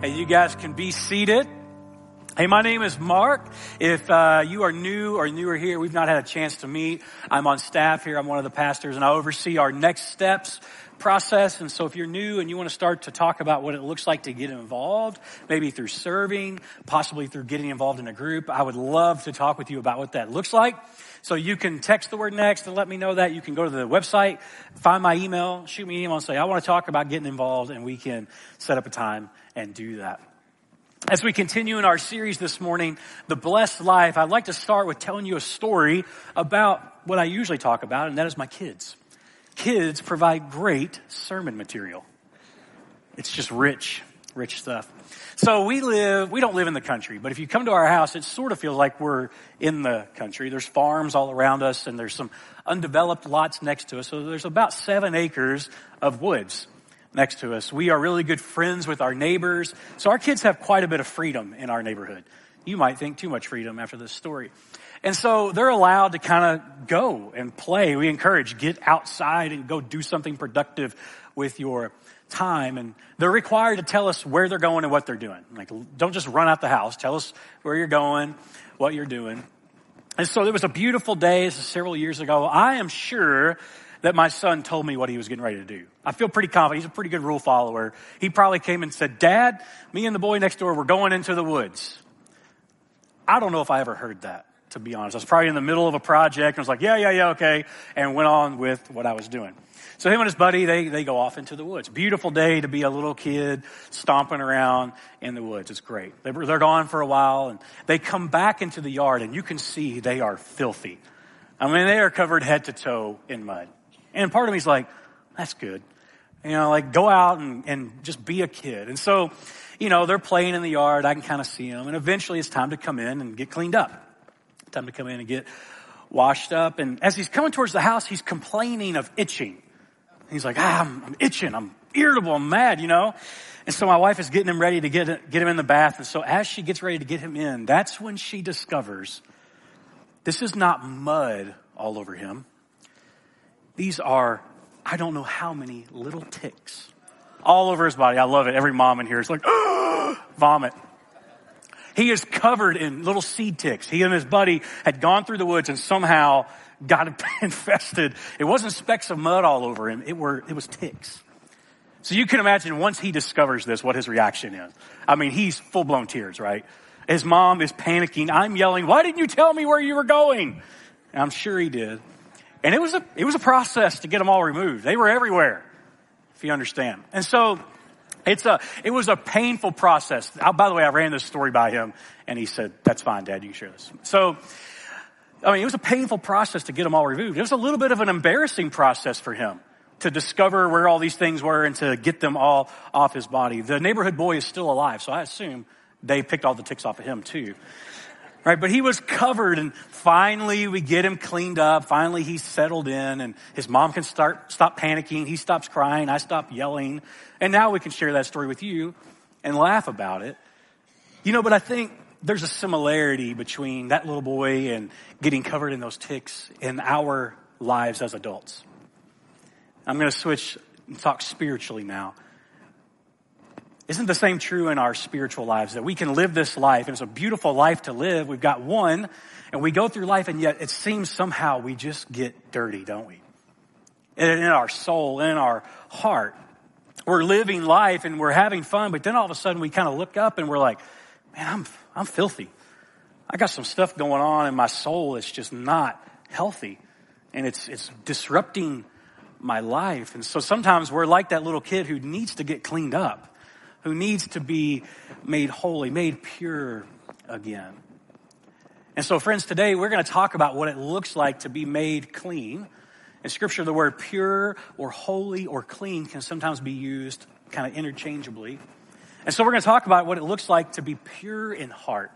Hey, you guys can be seated. Hey, my name is Mark. If uh, you are new or newer here, we've not had a chance to meet. I'm on staff here. I'm one of the pastors, and I oversee our next steps process. And so, if you're new and you want to start to talk about what it looks like to get involved, maybe through serving, possibly through getting involved in a group, I would love to talk with you about what that looks like. So you can text the word next and let me know that. You can go to the website, find my email, shoot me an email and say, I want to talk about getting involved and we can set up a time and do that. As we continue in our series this morning, The Blessed Life, I'd like to start with telling you a story about what I usually talk about, and that is my kids. Kids provide great sermon material. It's just rich, rich stuff. So we live, we don't live in the country, but if you come to our house, it sort of feels like we're in the country. There's farms all around us and there's some undeveloped lots next to us. So there's about seven acres of woods next to us. We are really good friends with our neighbors. So our kids have quite a bit of freedom in our neighborhood. You might think too much freedom after this story. And so they're allowed to kind of go and play. We encourage get outside and go do something productive with your time and they're required to tell us where they're going and what they're doing. Like, don't just run out the house. Tell us where you're going, what you're doing. And so there was a beautiful day, this is several years ago. I am sure that my son told me what he was getting ready to do. I feel pretty confident. He's a pretty good rule follower. He probably came and said, Dad, me and the boy next door, we're going into the woods. I don't know if I ever heard that, to be honest. I was probably in the middle of a project and was like, yeah, yeah, yeah, okay, and went on with what I was doing. So him and his buddy, they, they go off into the woods. Beautiful day to be a little kid stomping around in the woods. It's great. They, they're gone for a while and they come back into the yard and you can see they are filthy. I mean, they are covered head to toe in mud. And part of me's like, that's good. You know, like go out and, and just be a kid. And so, you know, they're playing in the yard. I can kind of see them. And eventually it's time to come in and get cleaned up. Time to come in and get washed up. And as he's coming towards the house, he's complaining of itching. He's like, ah, I'm, I'm, itching. I'm irritable. I'm mad, you know? And so my wife is getting him ready to get, get him in the bath. And so as she gets ready to get him in, that's when she discovers this is not mud all over him. These are, I don't know how many little ticks all over his body. I love it. Every mom in here is like, vomit. He is covered in little seed ticks. He and his buddy had gone through the woods and somehow got infested. It wasn't specks of mud all over him. It were, it was ticks. So you can imagine once he discovers this, what his reaction is. I mean, he's full blown tears, right? His mom is panicking. I'm yelling, why didn't you tell me where you were going? And I'm sure he did. And it was a, it was a process to get them all removed. They were everywhere, if you understand. And so it's a, it was a painful process. Uh, by the way, I ran this story by him and he said, that's fine, dad, you can share this. So I mean, it was a painful process to get them all removed. It was a little bit of an embarrassing process for him to discover where all these things were and to get them all off his body. The neighborhood boy is still alive, so I assume they picked all the ticks off of him too. Right, but he was covered and finally we get him cleaned up. Finally he's settled in and his mom can start, stop panicking. He stops crying. I stop yelling. And now we can share that story with you and laugh about it. You know, but I think there's a similarity between that little boy and getting covered in those ticks in our lives as adults. I'm going to switch and talk spiritually now. Isn't the same true in our spiritual lives that we can live this life and it's a beautiful life to live? We've got one and we go through life and yet it seems somehow we just get dirty, don't we? In our soul, in our heart. We're living life and we're having fun, but then all of a sudden we kind of look up and we're like, man, I'm, I'm filthy. I got some stuff going on in my soul that's just not healthy. And it's, it's disrupting my life. And so sometimes we're like that little kid who needs to get cleaned up, who needs to be made holy, made pure again. And so, friends, today we're going to talk about what it looks like to be made clean. In scripture, the word pure or holy or clean can sometimes be used kind of interchangeably. And so we're going to talk about what it looks like to be pure in heart.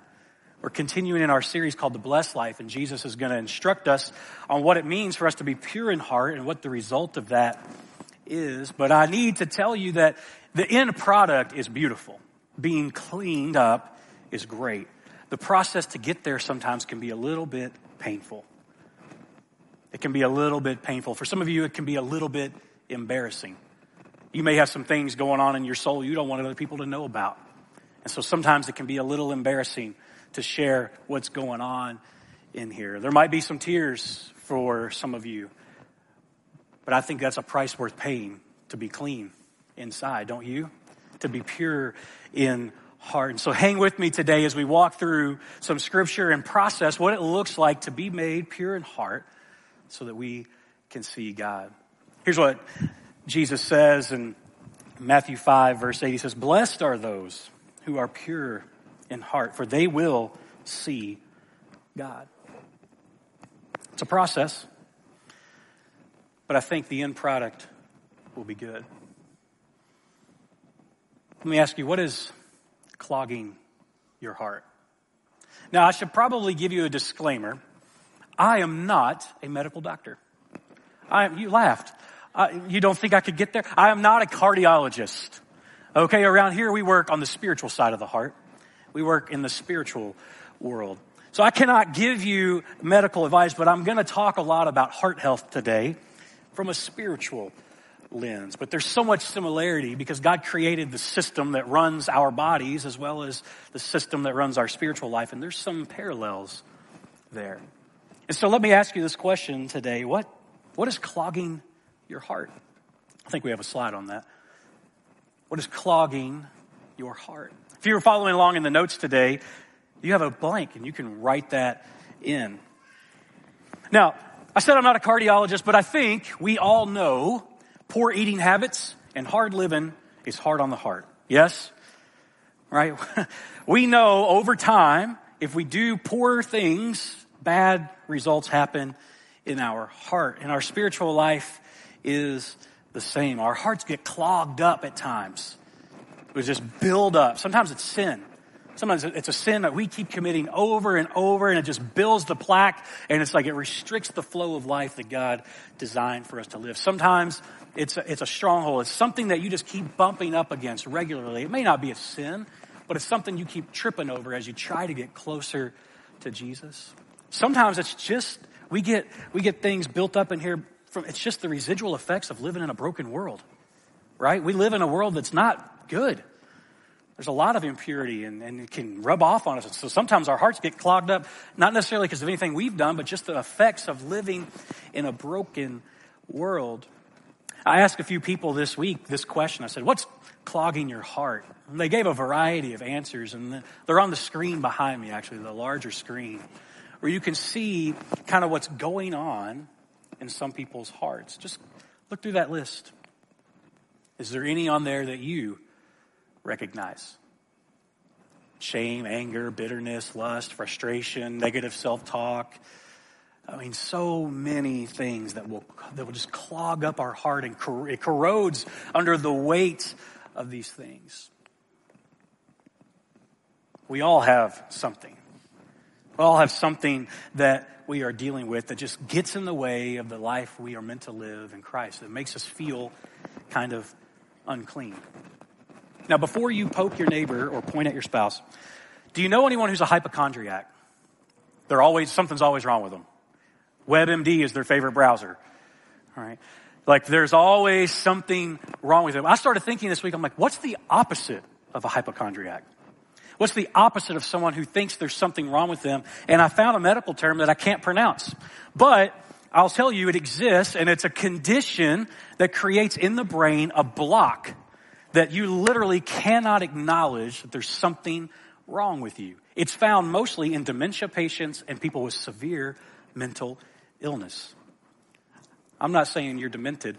We're continuing in our series called The Blessed Life, and Jesus is going to instruct us on what it means for us to be pure in heart and what the result of that is. But I need to tell you that the end product is beautiful. Being cleaned up is great. The process to get there sometimes can be a little bit painful. It can be a little bit painful. For some of you, it can be a little bit embarrassing. You may have some things going on in your soul you don't want other people to know about. And so sometimes it can be a little embarrassing to share what's going on in here. There might be some tears for some of you, but I think that's a price worth paying to be clean inside, don't you? To be pure in heart. And so hang with me today as we walk through some scripture and process what it looks like to be made pure in heart so that we can see God. Here's what Jesus says in Matthew 5 verse 8. He says, blessed are those who are pure in heart, for they will see God. It's a process, but I think the end product will be good. Let me ask you, what is clogging your heart? Now, I should probably give you a disclaimer. I am not a medical doctor. I, you laughed. You don't think I could get there? I am not a cardiologist. Okay, around here we work on the spiritual side of the heart. We work in the spiritual world. So I cannot give you medical advice, but I'm going to talk a lot about heart health today from a spiritual lens. But there's so much similarity because God created the system that runs our bodies as well as the system that runs our spiritual life, and there's some parallels there. And so let me ask you this question today. What, what is clogging your heart? I think we have a slide on that. What is clogging your heart? If you were following along in the notes today, you have a blank and you can write that in. Now, I said I'm not a cardiologist, but I think we all know poor eating habits and hard living is hard on the heart. Yes? Right? we know over time, if we do poor things, bad results happen in our heart. And our spiritual life is the same. Our hearts get clogged up at times. We just build up. Sometimes it's sin. Sometimes it's a sin that we keep committing over and over and it just builds the plaque and it's like it restricts the flow of life that God designed for us to live. Sometimes it's a, it's a stronghold. It's something that you just keep bumping up against regularly. It may not be a sin, but it's something you keep tripping over as you try to get closer to Jesus. Sometimes it's just, we get, we get things built up in here from, it's just the residual effects of living in a broken world, right? We live in a world that's not good. There's a lot of impurity and, and it can rub off on us. So sometimes our hearts get clogged up, not necessarily because of anything we've done, but just the effects of living in a broken world. I asked a few people this week this question. I said, what's clogging your heart? And they gave a variety of answers and they're on the screen behind me, actually, the larger screen, where you can see kind of what's going on in some people's hearts. Just look through that list. Is there any on there that you recognize? Shame, anger, bitterness, lust, frustration, negative self-talk. I mean, so many things that will, that will just clog up our heart and cor- it corrodes under the weight of these things. We all have something. We all have something that we are dealing with that just gets in the way of the life we are meant to live in Christ. That makes us feel kind of unclean. Now, before you poke your neighbor or point at your spouse, do you know anyone who's a hypochondriac? They're always, something's always wrong with them. WebMD is their favorite browser. All right. Like there's always something wrong with them. I started thinking this week, I'm like, what's the opposite of a hypochondriac? What's the opposite of someone who thinks there's something wrong with them? And I found a medical term that I can't pronounce. But I'll tell you it exists and it's a condition that creates in the brain a block that you literally cannot acknowledge that there's something wrong with you. It's found mostly in dementia patients and people with severe mental illness. I'm not saying you're demented,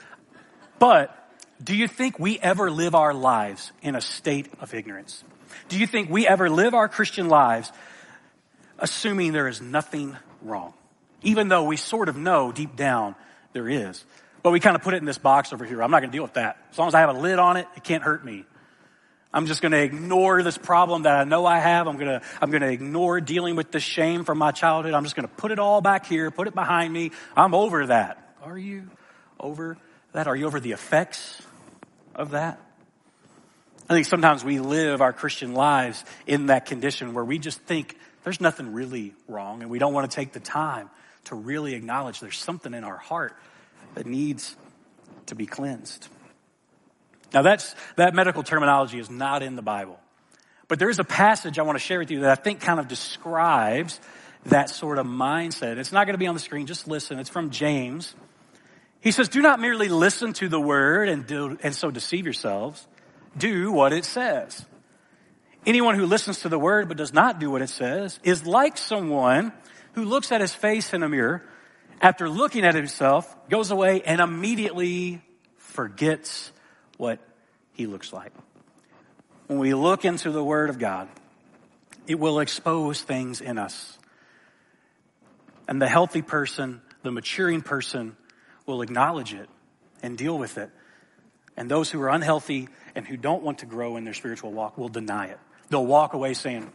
but do you think we ever live our lives in a state of ignorance? Do you think we ever live our Christian lives assuming there is nothing wrong? Even though we sort of know deep down there is. But we kind of put it in this box over here. I'm not going to deal with that. As long as I have a lid on it, it can't hurt me. I'm just going to ignore this problem that I know I have. I'm going to, I'm going to ignore dealing with the shame from my childhood. I'm just going to put it all back here, put it behind me. I'm over that. Are you over that? Are you over the effects of that? I think sometimes we live our Christian lives in that condition where we just think there's nothing really wrong and we don't want to take the time to really acknowledge there's something in our heart that needs to be cleansed. Now that's, that medical terminology is not in the Bible. But there is a passage I want to share with you that I think kind of describes that sort of mindset. It's not going to be on the screen, just listen. It's from James. He says, Do not merely listen to the word and, do, and so deceive yourselves. Do what it says. Anyone who listens to the word but does not do what it says is like someone who looks at his face in a mirror, after looking at himself, goes away and immediately forgets what he looks like. When we look into the word of God, it will expose things in us. And the healthy person, the maturing person, will acknowledge it and deal with it. And those who are unhealthy and who don't want to grow in their spiritual walk will deny it. They'll walk away saying,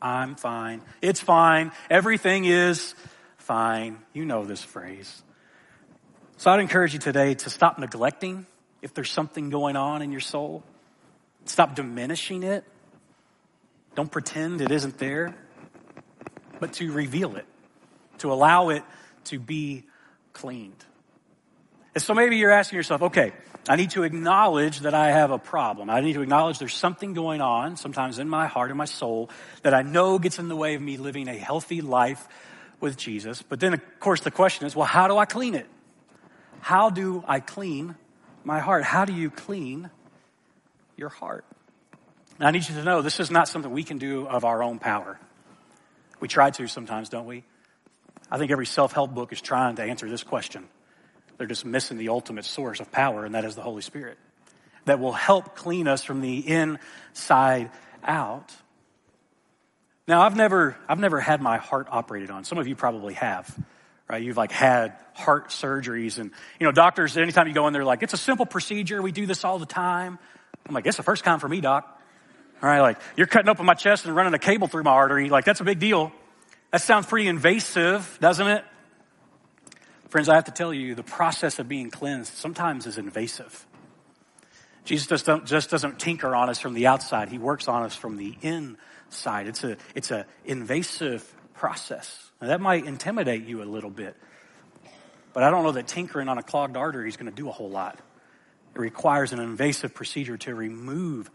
I'm fine. It's fine. Everything is fine. You know this phrase. So I'd encourage you today to stop neglecting if there's something going on in your soul. Stop diminishing it. Don't pretend it isn't there, but to reveal it to allow it to be cleaned. And so maybe you're asking yourself, okay, I need to acknowledge that I have a problem. I need to acknowledge there's something going on, sometimes in my heart and my soul, that I know gets in the way of me living a healthy life with Jesus. But then, of course, the question is, well, how do I clean it? How do I clean my heart? How do you clean your heart? And I need you to know this is not something we can do of our own power. We try to sometimes, don't we? I think every self help book is trying to answer this question. They're just missing the ultimate source of power, and that is the Holy Spirit that will help clean us from the inside out. Now, I've never, I've never had my heart operated on. Some of you probably have, right? You've like had heart surgeries and, you know, doctors, anytime you go in there, like, it's a simple procedure. We do this all the time. I'm like, it's the first time for me, doc. All right. Like, you're cutting open my chest and running a cable through my artery. Like, that's a big deal. That sounds pretty invasive, doesn't it? Friends, I have to tell you, the process of being cleansed sometimes is invasive. Jesus just, just doesn't tinker on us from the outside. He works on us from the inside. It's a, it's a invasive process. Now, that might intimidate you a little bit. But I don't know that tinkering on a clogged artery is going to do a whole lot. It requires an invasive procedure to remove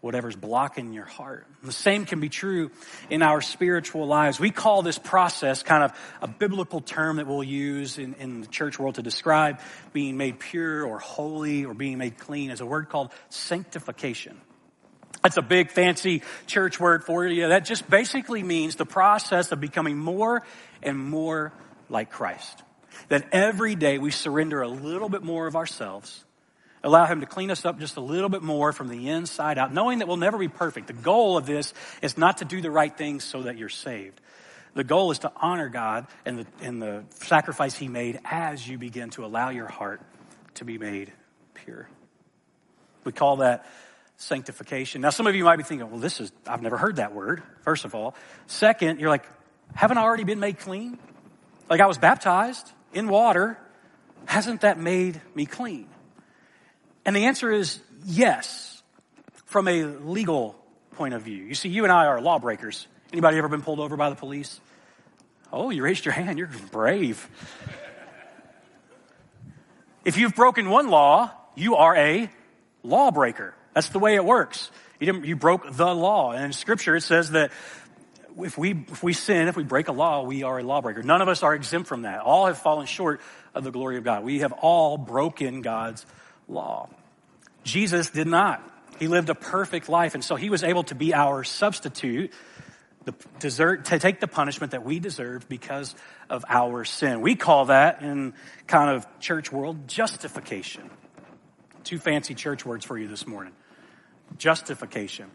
whatever's blocking your heart. And the same can be true in our spiritual lives. We call this process kind of a biblical term that we'll use in, in the church world to describe being made pure or holy or being made clean is a word called sanctification. That's a big fancy church word for you. That just basically means the process of becoming more and more like Christ. That every day we surrender a little bit more of ourselves allow Him to clean us up just a little bit more from the inside out, knowing that we'll never be perfect. The goal of this is not to do the right things so that you're saved. The goal is to honor God and the, and the sacrifice He made as you begin to allow your heart to be made pure. We call that sanctification. Now, some of you might be thinking, well, this is, I've never heard that word, first of all. Second, you're like, haven't I already been made clean? Like I was baptized in water. Hasn't that made me clean? And the answer is yes, from a legal point of view. You see, you and I are lawbreakers. Anybody ever been pulled over by the police? Oh, you raised your hand. You're brave. if you've broken one law, you are a lawbreaker. That's the way it works. You, you broke the law. And in scripture, it says that if we, if we sin, if we break a law, we are a lawbreaker. None of us are exempt from that. All have fallen short of the glory of God. We have all broken God's law. Jesus did not. He lived a perfect life, and so he was able to be our substitute, the desert, to take the punishment that we deserved because of our sin. We call that in kind of church world justification. Two fancy church words for you this morning. Justification.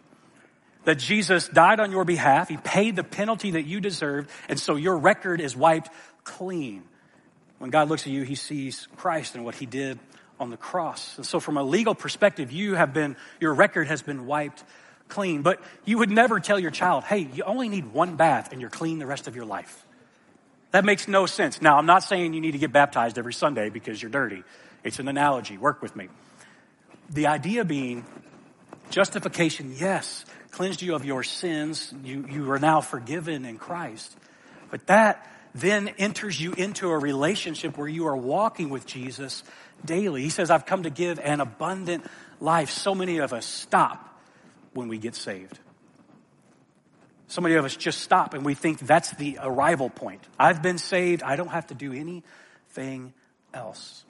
That Jesus died on your behalf. He paid the penalty that you deserved. And so your record is wiped clean. When God looks at you, he sees Christ and what he did on the cross. And so from a legal perspective, you have been, your record has been wiped clean. But you would never tell your child, hey, you only need one bath and you're clean the rest of your life. That makes no sense. Now, I'm not saying you need to get baptized every Sunday because you're dirty. It's an analogy. Work with me. The idea being justification, yes, cleansed you of your sins. You, you are now forgiven in Christ. But that then enters you into a relationship where you are walking with Jesus daily. He says, I've come to give an abundant life. So many of us stop when we get saved. So many of us just stop and we think that's the arrival point. I've been saved. I don't have to do anything else.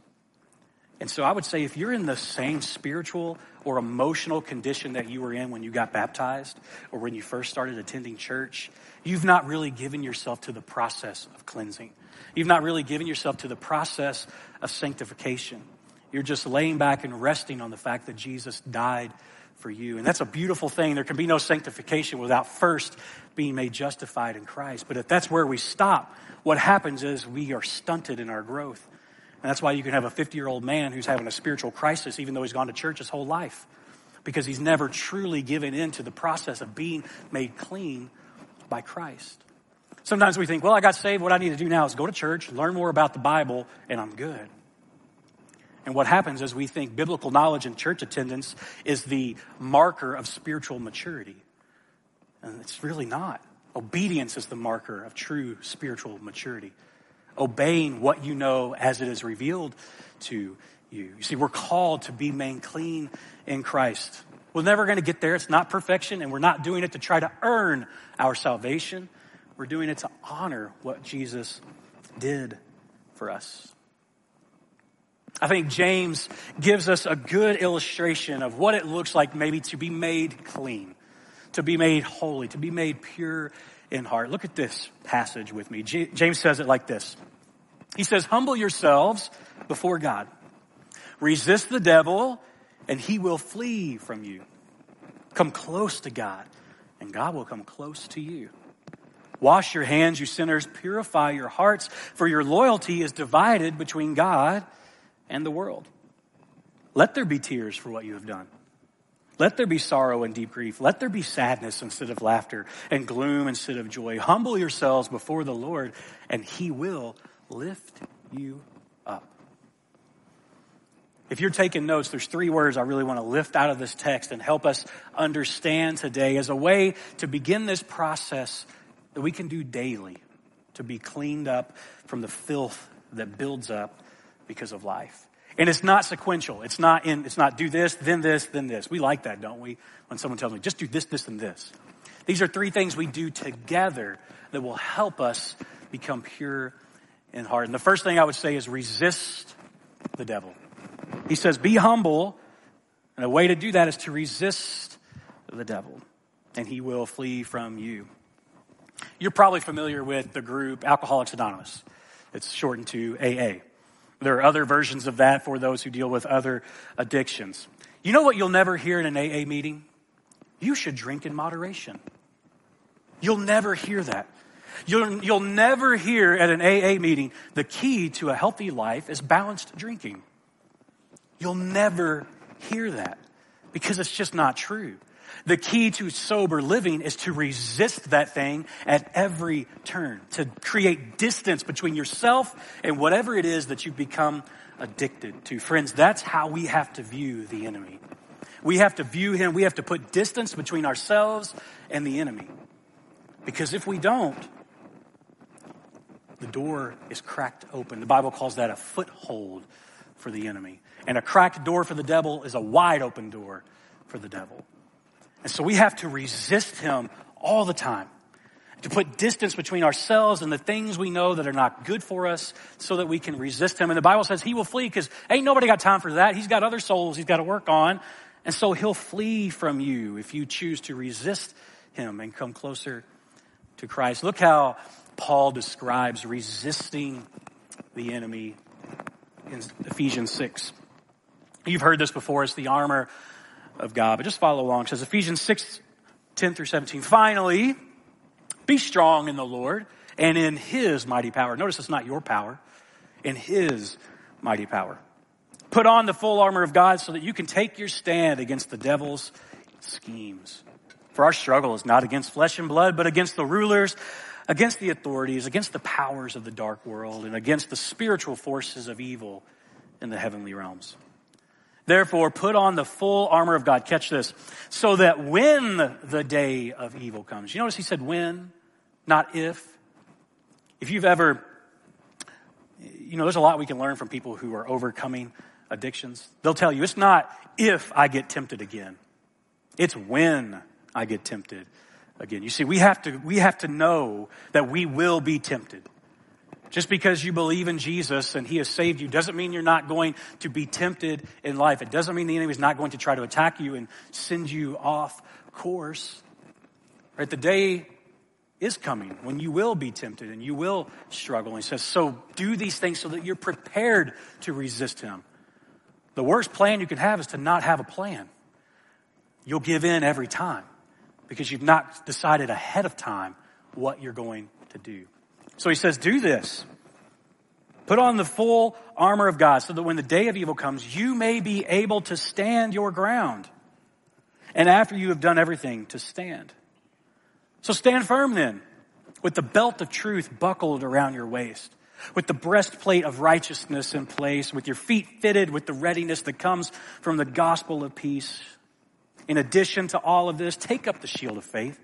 And so I would say if you're in the same spiritual or emotional condition that you were in when you got baptized or when you first started attending church, you've not really given yourself to the process of cleansing. You've not really given yourself to the process of sanctification. You're just laying back and resting on the fact that Jesus died for you. And that's a beautiful thing. There can be no sanctification without first being made justified in Christ. But if that's where we stop, what happens is we are stunted in our growth. And that's why you can have a 50 year old man who's having a spiritual crisis, even though he's gone to church his whole life, because he's never truly given in to the process of being made clean by Christ. Sometimes we think, well, I got saved. What I need to do now is go to church, learn more about the Bible, and I'm good. And what happens is we think biblical knowledge and church attendance is the marker of spiritual maturity. And it's really not. Obedience is the marker of true spiritual maturity obeying what you know as it is revealed to you. You see, we're called to be made clean in Christ. We're never going to get there. It's not perfection, and we're not doing it to try to earn our salvation. We're doing it to honor what Jesus did for us. I think James gives us a good illustration of what it looks like maybe to be made clean, to be made holy, to be made pure in heart. Look at this passage with me. J- James says it like this. He says, humble yourselves before God. Resist the devil and he will flee from you. Come close to God and God will come close to you. Wash your hands, you sinners. Purify your hearts, for your loyalty is divided between God and the world. Let there be tears for what you have done. Let there be sorrow and deep grief. Let there be sadness instead of laughter and gloom instead of joy. Humble yourselves before the Lord, and He will lift you up. If you're taking notes, there's three words I really want to lift out of this text and help us understand today as a way to begin this process that we can do daily to be cleaned up from the filth that builds up because of life. And it's not sequential. It's not in, it's not do this, then this, then this. We like that, don't we? When someone tells me, just do this, this, and this. These are three things we do together that will help us become pure in heart. And the first thing I would say is resist the devil. He says, be humble. And a way to do that is to resist the devil, and he will flee from you. You're probably familiar with the group Alcoholics Anonymous. It's shortened to AA. There are other versions of that for those who deal with other addictions. You know what you'll never hear in an AA meeting? You should drink in moderation. You'll never hear that. You'll, you'll never hear at an AA meeting the key to a healthy life is balanced drinking. You'll never hear that because it's just not true. The key to sober living is to resist that thing at every turn, to create distance between yourself and whatever it is that you've become addicted to. Friends, that's how we have to view the enemy. We have to view him, we have to put distance between ourselves and the enemy. Because if we don't, the door is cracked open. The Bible calls that a foothold for the enemy. And a cracked door for the devil is a wide open door for the devil. And so we have to resist him all the time. To put distance between ourselves and the things we know that are not good for us so that we can resist him. And the Bible says he will flee because ain't nobody got time for that. He's got other souls he's got to work on. And so he'll flee from you if you choose to resist him and come closer to Christ. Look how Paul describes resisting the enemy in Ephesians 6. You've heard this before. It's the armor of God. But just follow along. It says Ephesians 6, 10 through 17. Finally, be strong in the Lord and in his mighty power. Notice it's not your power, in his mighty power. Put on the full armor of God so that you can take your stand against the devil's schemes. For our struggle is not against flesh and blood, but against the rulers, against the authorities, against the powers of the dark world, and against the spiritual forces of evil in the heavenly realms. Therefore, put on the full armor of God. Catch this. So that when the day of evil comes, you notice he said when, not if. If you've ever, you know, there's a lot we can learn from people who are overcoming addictions. They'll tell you it's not if I get tempted again, it's when I get tempted again. You see, we have to, we have to know that we will be tempted. Just because you believe in Jesus and He has saved you doesn't mean you're not going to be tempted in life. It doesn't mean the enemy is not going to try to attack you and send you off course. Right? The day is coming when you will be tempted and you will struggle. And he says, so do these things so that you're prepared to resist him. The worst plan you can have is to not have a plan. You'll give in every time because you've not decided ahead of time what you're going to do. So he says, do this. Put on the full armor of God so that when the day of evil comes, you may be able to stand your ground. And after you have done everything, to stand. So stand firm then, with the belt of truth buckled around your waist, with the breastplate of righteousness in place, with your feet fitted with the readiness that comes from the gospel of peace. In addition to all of this, take up the shield of faith,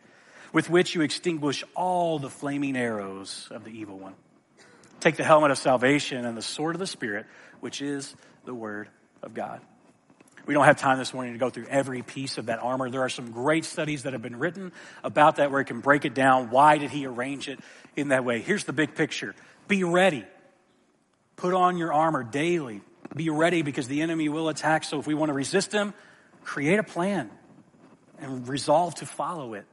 with which you extinguish all the flaming arrows of the evil one. Take the helmet of salvation and the sword of the Spirit, which is the word of God. We don't have time this morning to go through every piece of that armor. There are some great studies that have been written about that where it can break it down. Why did he arrange it in that way? Here's the big picture. Be ready. Put on your armor daily. Be ready because the enemy will attack. So if we want to resist him, create a plan and resolve to follow it.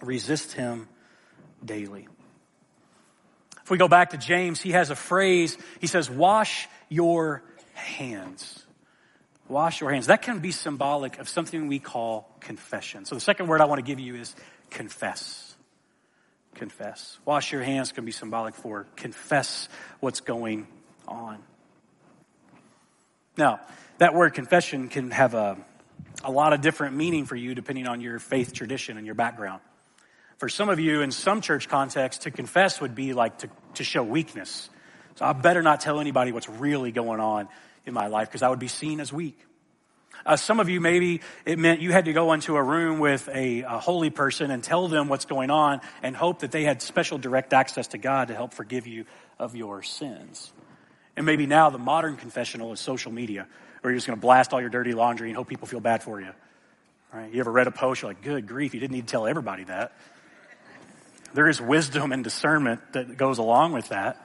Resist him daily. If we go back to James, he has a phrase. He says, wash your hands. Wash your hands. That can be symbolic of something we call confession. So the second word I want to give you is confess. Confess. Wash your hands can be symbolic for confess what's going on. Now, that word confession can have a, a lot of different meaning for you depending on your faith tradition and your background. For some of you in some church context, to confess would be like to, to show weakness. So I better not tell anybody what's really going on in my life because I would be seen as weak. Uh, some of you, maybe it meant you had to go into a room with a, a, holy person and tell them what's going on and hope that they had special direct access to God to help forgive you of your sins. And maybe now the modern confessional is social media, where you're just going to blast all your dirty laundry and hope people feel bad for you. Right? You ever read a post, you're like, good grief, you didn't need to tell everybody that. There is wisdom and discernment that goes along with that.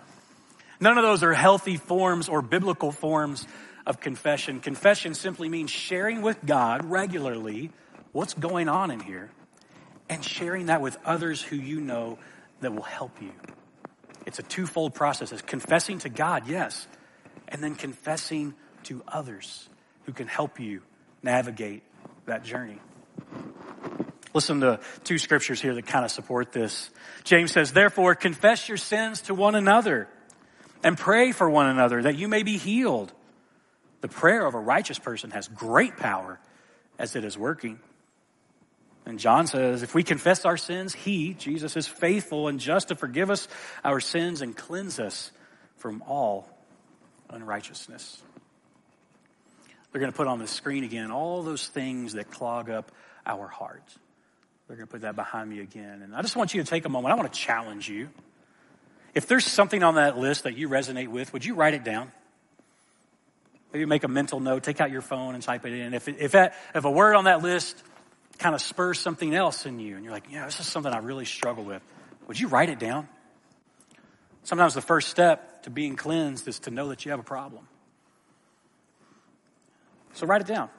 None of those are healthy forms or biblical forms of confession. Confession simply means sharing with God regularly what's going on in here and sharing that with others who you know that will help you. It's a twofold process. It's confessing to God, yes, and then confessing to others who can help you navigate that journey. Listen to two scriptures here that kind of support this. James says, therefore confess your sins to one another and pray for one another that you may be healed. The prayer of a righteous person has great power as it is working. And John says, if we confess our sins, He, Jesus, is faithful and just to forgive us our sins and cleanse us from all unrighteousness. They're going to put on the screen again all those things that clog up our hearts. They're going to put that behind me again. And I just want you to take a moment. I want to challenge you. If there's something on that list that you resonate with, would you write it down? Maybe make a mental note, take out your phone and type it in. If, if, that, if a word on that list kind of spurs something else in you and you're like, yeah, this is something I really struggle with, would you write it down? Sometimes the first step to being cleansed is to know that you have a problem. So write it down.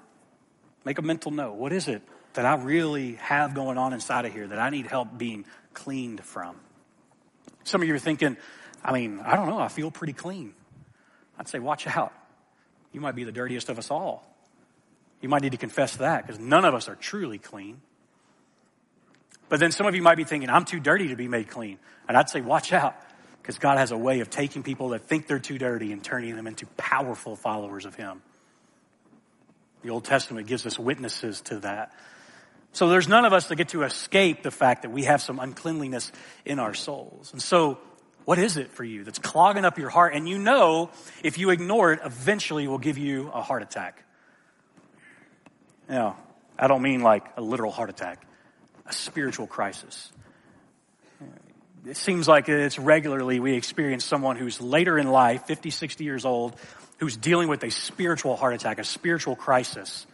Make a mental note. What is it that I really have going on inside of here that I need help being cleaned from? Some of you are thinking, I mean, I don't know, I feel pretty clean. I'd say, watch out. You might be the dirtiest of us all. You might need to confess that because none of us are truly clean. But then some of you might be thinking, I'm too dirty to be made clean. And I'd say, watch out because God has a way of taking people that think they're too dirty and turning them into powerful followers of Him. The Old Testament gives us witnesses to that. So there's none of us that get to escape the fact that we have some uncleanliness in our souls. And so what is it for you that's clogging up your heart? And you know, if you ignore it, eventually it will give you a heart attack. Now, I don't mean like a literal heart attack, a spiritual crisis. It seems like it's regularly we experience someone who's later in life, 50, 60 years old, who's dealing with a spiritual heart attack, a spiritual crisis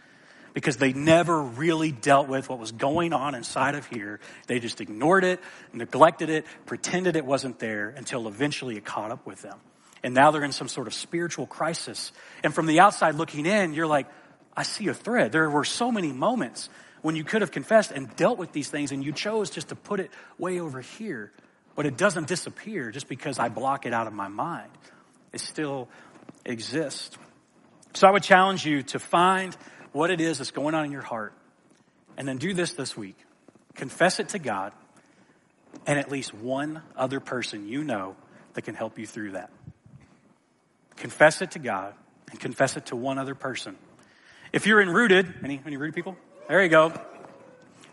because they never really dealt with what was going on inside of here. They just ignored it, neglected it, pretended it wasn't there until eventually it caught up with them. And now they're in some sort of spiritual crisis. And from the outside looking in, you're like, I see a thread. There were so many moments when you could have confessed and dealt with these things and you chose just to put it way over here. But it doesn't disappear just because I block it out of my mind. It still exists. So I would challenge you to find what it is that's going on in your heart and then do this this week. Confess it to God and at least one other person you know that can help you through that. Confess it to God and confess it to one other person. If you're in rooted, any, any rooted people? There you go.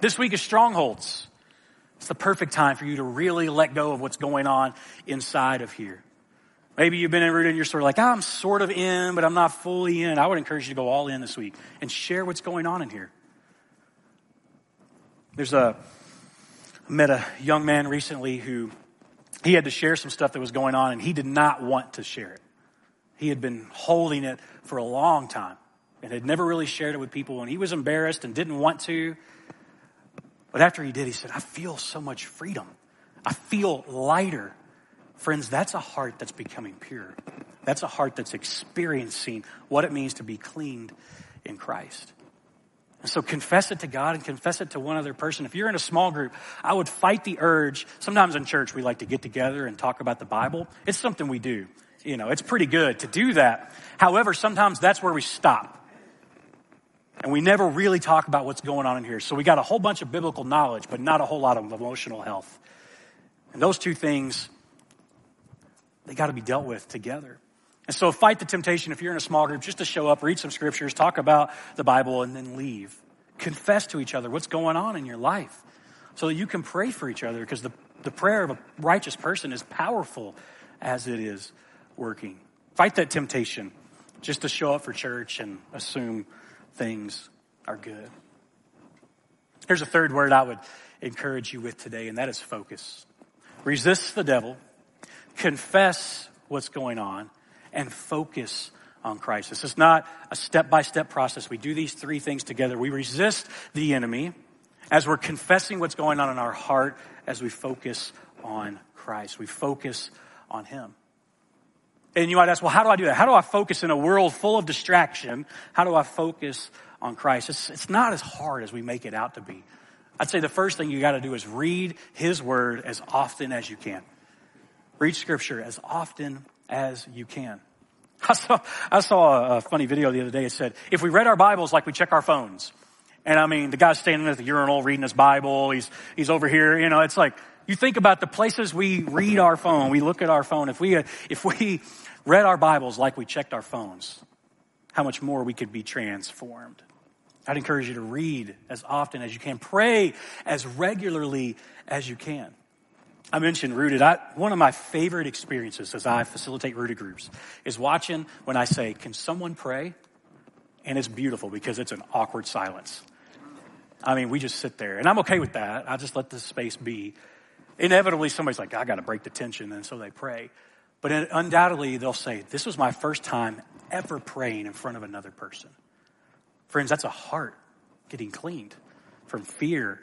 This week is strongholds. It's the perfect time for you to really let go of what's going on inside of here. Maybe you've been in and you're sort of like, oh, I'm sort of in, but I'm not fully in. I would encourage you to go all in this week and share what's going on in here. There's a, I met a young man recently who he had to share some stuff that was going on and he did not want to share it. He had been holding it for a long time and had never really shared it with people and he was embarrassed and didn't want to. But after he did, he said, I feel so much freedom. I feel lighter. Friends, that's a heart that's becoming pure. That's a heart that's experiencing what it means to be cleaned in Christ. And so confess it to God and confess it to one other person. If you're in a small group, I would fight the urge. Sometimes in church, we like to get together and talk about the Bible. It's something we do. You know, it's pretty good to do that. However, sometimes that's where we stop. And we never really talk about what's going on in here. So we got a whole bunch of biblical knowledge, but not a whole lot of emotional health. And those two things, they got to be dealt with together. And so fight the temptation if you're in a small group just to show up, read some scriptures, talk about the Bible, and then leave. Confess to each other what's going on in your life so that you can pray for each other because the, the prayer of a righteous person is powerful as it is working. Fight that temptation just to show up for church and assume things are good. Here's a third word I would encourage you with today, and that is focus. Resist the devil, confess what's going on, and focus on Christ. This is not a step by step process. We do these three things together. We resist the enemy as we're confessing what's going on in our heart as we focus on Christ. We focus on Him. And you might ask, well, how do I do that? How do I focus in a world full of distraction? How do I focus on Christ? It's, it's not as hard as we make it out to be. I'd say the first thing you got to do is read His Word as often as you can. Read Scripture as often as you can. I saw, I saw a funny video the other day. It said, if we read our Bibles like we check our phones, and I mean, the guy's standing at the urinal reading his Bible, he's, he's over here, you know, it's like, you think about the places we read our phone, we look at our phone. If we, uh, if we read our Bibles like we checked our phones, how much more we could be transformed. I'd encourage you to read as often as you can. Pray as regularly as you can. I mentioned rooted. I, one of my favorite experiences as I facilitate rooted groups is watching when I say, Can someone pray? And it's beautiful because it's an awkward silence. I mean, we just sit there, and I'm okay with that. I just let the space be inevitably somebody's like, I got to break the tension. And so they pray. But undoubtedly, they'll say, This was my first time ever praying in front of another person. Friends, that's a heart getting cleaned from fear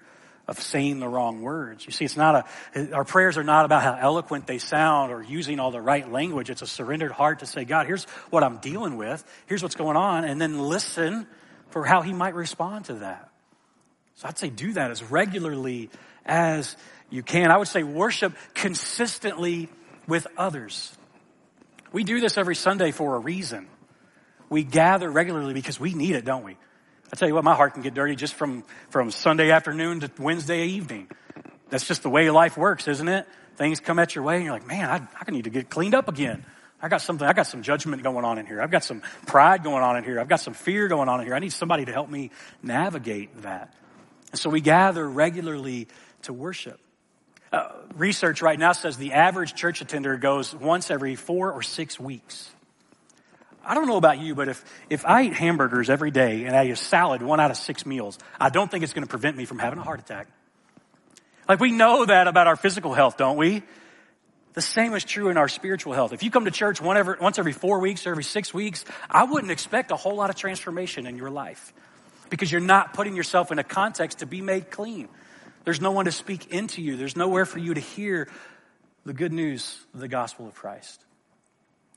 of saying the wrong words. You see, it's not a, our prayers are not about how eloquent they sound or using all the right language. It's a surrendered heart to say, God, here's what I'm dealing with. Here's what's going on. And then listen for how he might respond to that. So I'd say do that as regularly as you can. I would say worship consistently with others. We do this every Sunday for a reason. We gather regularly because we need it, don't we? I tell you what, my heart can get dirty just from, from Sunday afternoon to Wednesday evening. That's just the way life works, isn't it? Things come at your way and you're like, man, I, I need to get cleaned up again. I got something, I got some judgment going on in here. I've got some pride going on in here. I've got some fear going on in here. I need somebody to help me navigate that. And so we gather regularly to worship. Uh, research right now says the average church attender goes once every four or six weeks. I don't know about you, but if, if I eat hamburgers every day and I eat a salad one out of six meals, I don't think it's going to prevent me from having a heart attack. Like we know that about our physical health, don't we? The same is true in our spiritual health. If you come to church once every four weeks or every six weeks, I wouldn't expect a whole lot of transformation in your life. because you're not putting yourself in a context to be made clean. There's no one to speak into you. There's nowhere for you to hear the good news of the gospel of Christ.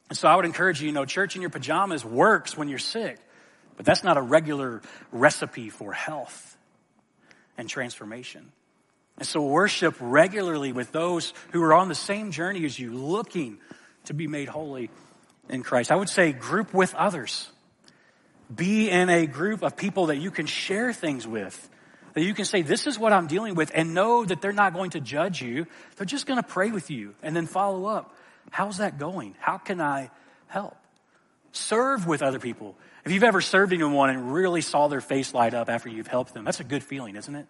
And so I would encourage you, you know, church in your pajamas works when you're sick, but that's not a regular recipe for health and transformation. And so worship regularly with those who are on the same journey as you, looking to be made holy in Christ. I would say group with others. Be in a group of people that you can share things with. That you can say, this is what I'm dealing with and know that they're not going to judge you. They're just going to pray with you and then follow up. How's that going? How can I help? Serve with other people. If you've ever served anyone and really saw their face light up after you've helped them, that's a good feeling, isn't it?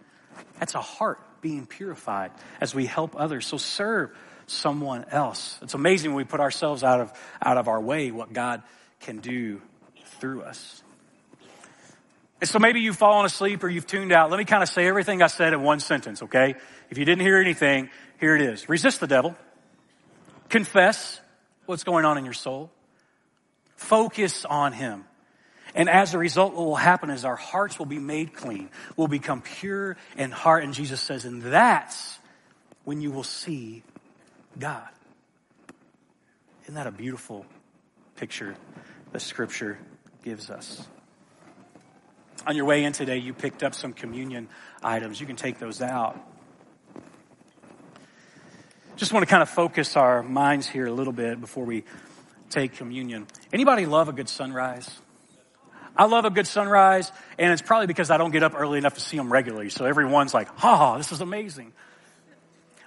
That's a heart being purified as we help others. So serve someone else. It's amazing when we put ourselves out of, out of our way what God can do through us. And so maybe you've fallen asleep or you've tuned out. Let me kind of say everything I said in one sentence, okay? If you didn't hear anything, here it is. Resist the devil. Confess what's going on in your soul. Focus on him. And as a result, what will happen is our hearts will be made clean. We'll become pure in heart. And Jesus says, and that's when you will see God. Isn't that a beautiful picture that scripture gives us? On your way in today, you picked up some communion items. You can take those out. Just want to kind of focus our minds here a little bit before we take communion. Anybody love a good sunrise? I love a good sunrise, and it's probably because I don't get up early enough to see them regularly. So everyone's like, ha, this is amazing.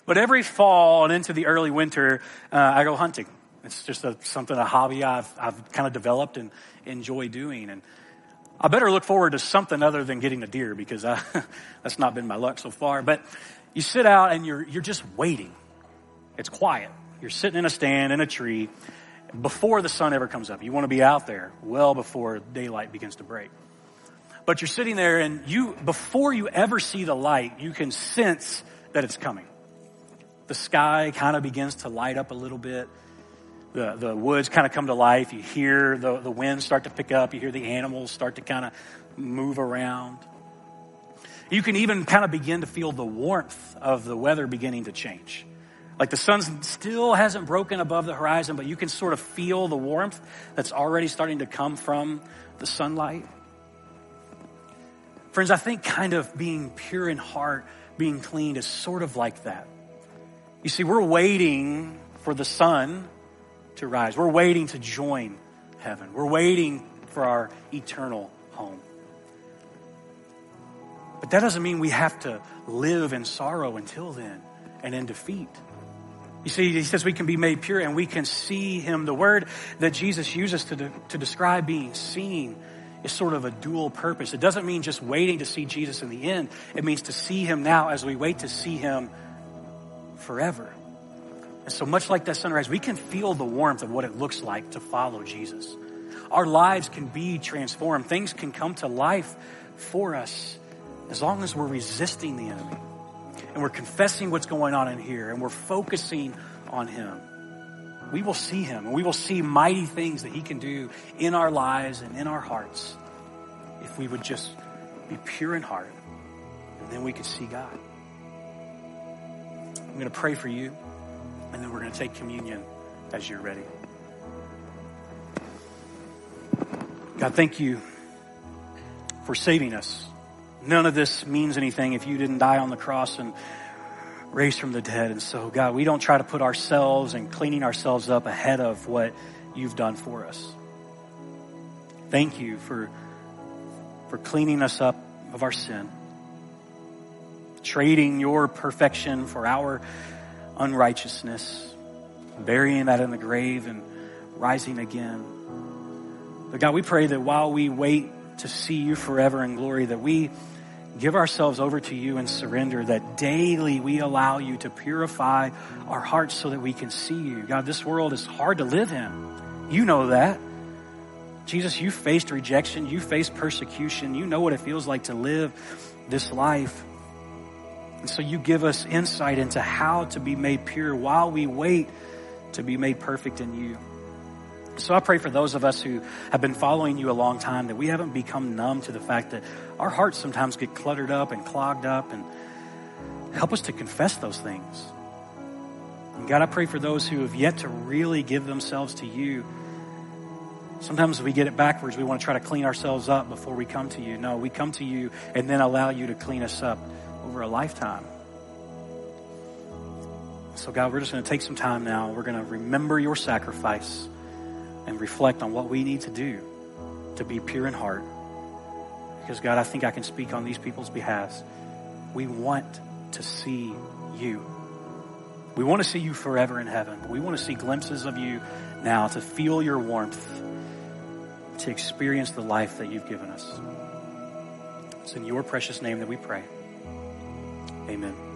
But every fall and into the early winter, uh, I go hunting. It's just a, something, a hobby I've, I've kind of developed and enjoy doing. And I better look forward to something other than getting a deer because I, that's not been my luck so far. But you sit out and you're, you're just waiting. It's quiet. You're sitting in a stand in a tree before the sun ever comes up. You want to be out there well before daylight begins to break. But you're sitting there and you, before you ever see the light, you can sense that it's coming. The sky kind of begins to light up a little bit. The, the woods kind of come to life. You hear the, the wind start to pick up. You hear the animals start to kind of move around. You can even kind of begin to feel the warmth of the weather beginning to change. Like the sun still hasn't broken above the horizon, but you can sort of feel the warmth that's already starting to come from the sunlight. Friends, I think kind of being pure in heart, being clean is sort of like that. You see, we're waiting for the sun to rise. We're waiting to join heaven. We're waiting for our eternal home. But that doesn't mean we have to live in sorrow until then and in defeat. You see, he says we can be made pure and we can see him. The word that Jesus uses to, de- to describe being seen is sort of a dual purpose. It doesn't mean just waiting to see Jesus in the end. It means to see him now as we wait to see him forever. And so much like that sunrise, we can feel the warmth of what it looks like to follow Jesus. Our lives can be transformed. Things can come to life for us as long as we're resisting the enemy and we're confessing what's going on in here and we're focusing on Him, we will see Him and we will see mighty things that He can do in our lives and in our hearts if we would just be pure in heart and then we could see God. I'm going to pray for you and then we're going to take communion as you're ready. God, thank you for saving us. None of this means anything if you didn't die on the cross and raise from the dead. And so, God, we don't try to put ourselves and cleaning ourselves up ahead of what you've done for us. Thank you for, for cleaning us up of our sin, trading your perfection for our unrighteousness, burying that in the grave and rising again. But God, we pray that while we wait to see you forever in glory, that we give ourselves over to you and surrender, that daily we allow you to purify our hearts so that we can see you. God, this world is hard to live in. You know that. Jesus, you faced rejection. You faced persecution. You know what it feels like to live this life. And so you give us insight into how to be made pure while we wait to be made perfect in you. So I pray for those of us who have been following you a long time that we haven't become numb to the fact that our hearts sometimes get cluttered up and clogged up and help us to confess those things. And God, I pray for those who have yet to really give themselves to you. Sometimes we get it backwards. We want to try to clean ourselves up before we come to you. No, we come to you and then allow you to clean us up over a lifetime. So, God, we're just going to take some time now. We're going to remember your sacrifice and reflect on what we need to do to be pure in heart. Because, God, I think I can speak on these people's behalf. We want to see you. We want to see you forever in heaven. But we want to see glimpses of you now, to feel your warmth, to experience the life that you've given us. It's in your precious name that we pray. Amen.